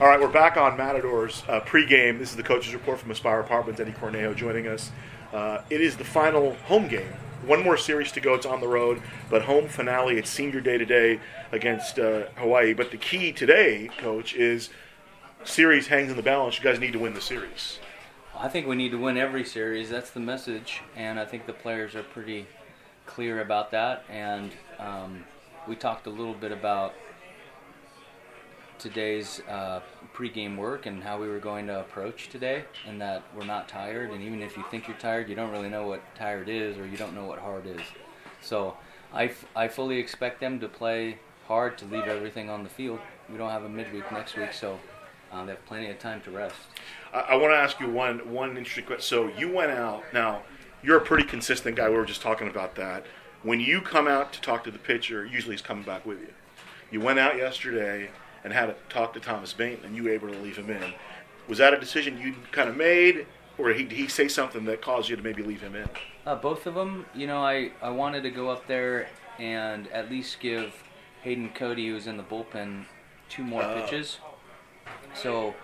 All right, we're back on Matadors uh, pregame. This is the coach's report from Aspire Apartments. Eddie Cornejo joining us. Uh, it is the final home game. One more series to go. It's on the road, but home finale. It's senior day today against uh, Hawaii. But the key today, coach, is series hangs in the balance. You guys need to win the series. I think we need to win every series. That's the message, and I think the players are pretty clear about that. And um, we talked a little bit about today's uh, pregame work and how we were going to approach today, and that we're not tired. And even if you think you're tired, you don't really know what tired is, or you don't know what hard is. So I, f- I fully expect them to play hard to leave everything on the field. We don't have a midweek next week, so uh, they have plenty of time to rest. I, I want to ask you one one interesting question. So you went out. Now you're a pretty consistent guy. We were just talking about that. When you come out to talk to the pitcher, usually he's coming back with you. You went out yesterday and had to talk to Thomas Bain, and you were able to leave him in. Was that a decision you kind of made, or did he, did he say something that caused you to maybe leave him in? Uh, both of them. You know, I, I wanted to go up there and at least give Hayden Cody, who's in the bullpen, two more Oh. pitches. So,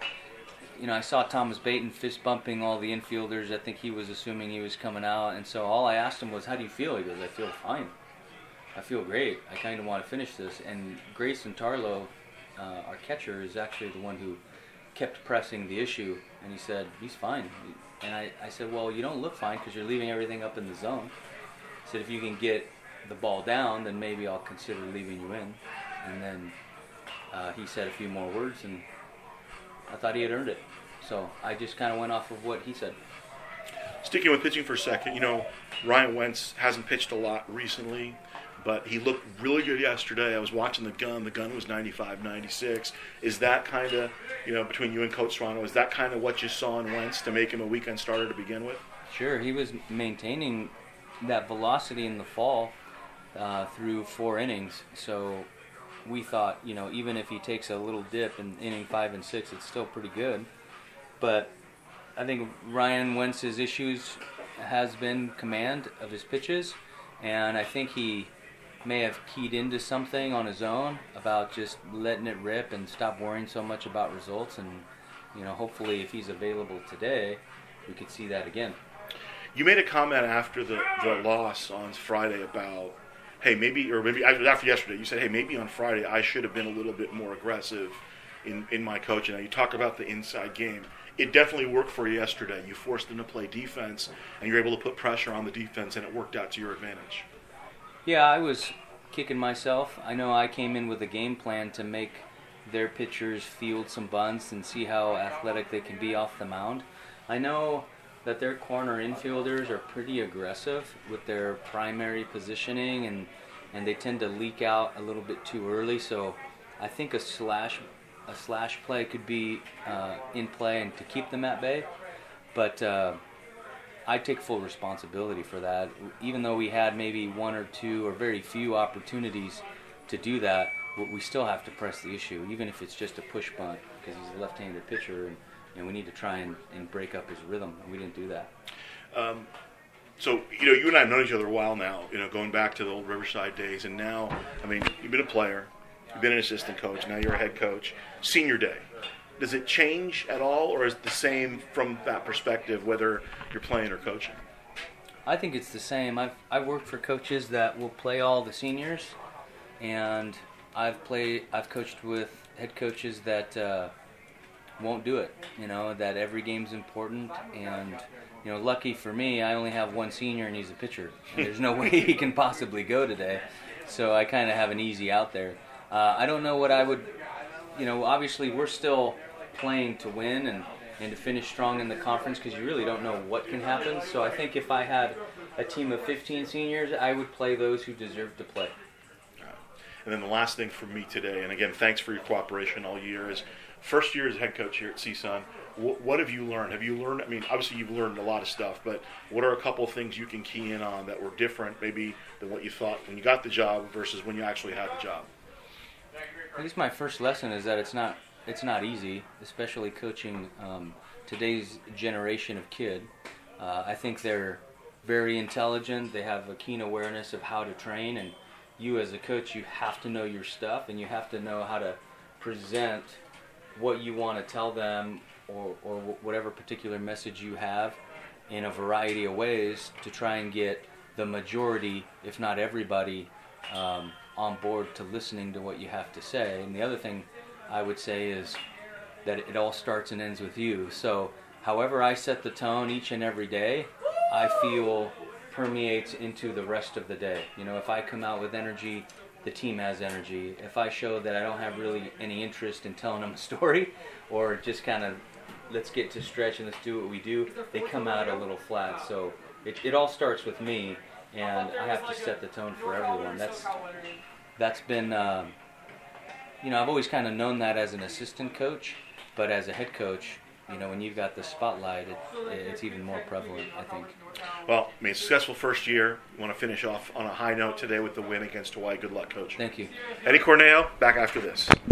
you know, I saw Thomas Baton fist bumping all the infielders. I think he was assuming he was coming out. And so all I asked him was, How do you feel? He goes, I feel fine. I feel great. I kind of want to finish this. And Grayson Tarlow, uh, our catcher, is actually the one who kept pressing the issue. And he said, He's fine. And I, I said, Well, you don't look fine because you're leaving everything up in the zone. I said, If you can get the ball down, then maybe I'll consider leaving you in. And then uh, he said a few more words, and I thought he had earned it. So I just kind of went off of what he said. Sticking with pitching for a second, you know, Ryan Wentz hasn't pitched a lot recently, but he looked really good yesterday. I was watching the gun. The gun was 95, 96. Is that kind of, you know, between you and Coach Toronto, is that kind of what you saw in Wentz to make him a weekend starter to begin with? Sure, he was maintaining that velocity in the fall uh, through four innings. So we thought, you know, even if he takes a little dip in inning five and six, it's still pretty good. But I think Ryan Wentz's issues has been command of his pitches, and I think he may have keyed into something on his own about just letting it rip and stop worrying so much about results. And you know, hopefully, if he's available today, we could see that again. You made a comment after the, the loss on Friday about, hey, maybe, or maybe after yesterday, you said, hey, maybe on Friday I should have been a little bit more aggressive in, in my coaching. Now, you talk about the inside game. It definitely worked for you yesterday. You forced them to play defense, and you're able to put pressure on the defense, and it worked out to your advantage. Yeah, I was kicking myself. I know I came in with a game plan to make their pitchers field some bunts and see how athletic they can be off the mound. I know that their corner infielders are pretty aggressive with their primary positioning and and they tend to leak out a little bit too early. So I think a slash a slash play could be uh, in play and to keep them at bay. But uh, I take full responsibility for that. Even though we had maybe one or two or very few opportunities to do that, we still have to press the issue, even if it's just a push bunt, because he's a left-handed pitcher, and, and we need to try and, and break up his rhythm. We didn't do that. Um, so, you know, you and I have known each other a while now, you know, going back to the old Riverside days. And now, I mean, you've been a player, you've been an assistant coach, now you're a head coach. Senior day. Does it change at all, or is it the same from that perspective, whether you're playing or coaching? I think it's the same. I've I've worked for coaches that will play all the seniors, and I've played I've coached with head coaches that uh, won't do it. You know that every game's important, and you know lucky for me, I only have one senior and he's a pitcher. There's no way he can possibly go today, so I kind of have an easy out there. Uh, I don't know what I would, you know. Obviously, we're still playing to win and and to finish strong in the conference because you really don't know what can happen. So I think if I had a team of 15 seniors, I would play those who deserve to play. And then the last thing for me today, and again, thanks for your cooperation all year, is first year as head coach here at CSUN. What, what have you learned? Have you learned? I mean, obviously you've learned a lot of stuff, but what are a couple of things you can key in on that were different, maybe than what you thought when you got the job versus when you actually had the job? I guess my first lesson is that it's not it's not easy, especially coaching um, today's generation of kid. Uh, I think they're very intelligent. They have a keen awareness of how to train, and you as a coach, you have to know your stuff, and you have to know how to present what you want to tell them or, or whatever particular message you have in a variety of ways to try and get the majority, if not everybody, um, on board to listening to what you have to say. And the other thing I would say is that it all starts and ends with you. So, however I set the tone each and every day, I feel permeates into the rest of the day. You know, if I come out with energy, the team has energy. If I show that I don't have really any interest in telling them a story or just kind of let's get to stretch and let's do what we do, they come out a little flat. So, it, it all starts with me, and I have to set the tone for everyone. That's that's been um, you know I've always kind of known that as an assistant coach, but as a head coach, you know when you've got the spotlight, it, it's even more prevalent. I think. Well, I mean, successful first year. You want to finish off on a high note today with the win against Hawaii. Good luck, coach. Thank you. Eddie Cornejo, back after this.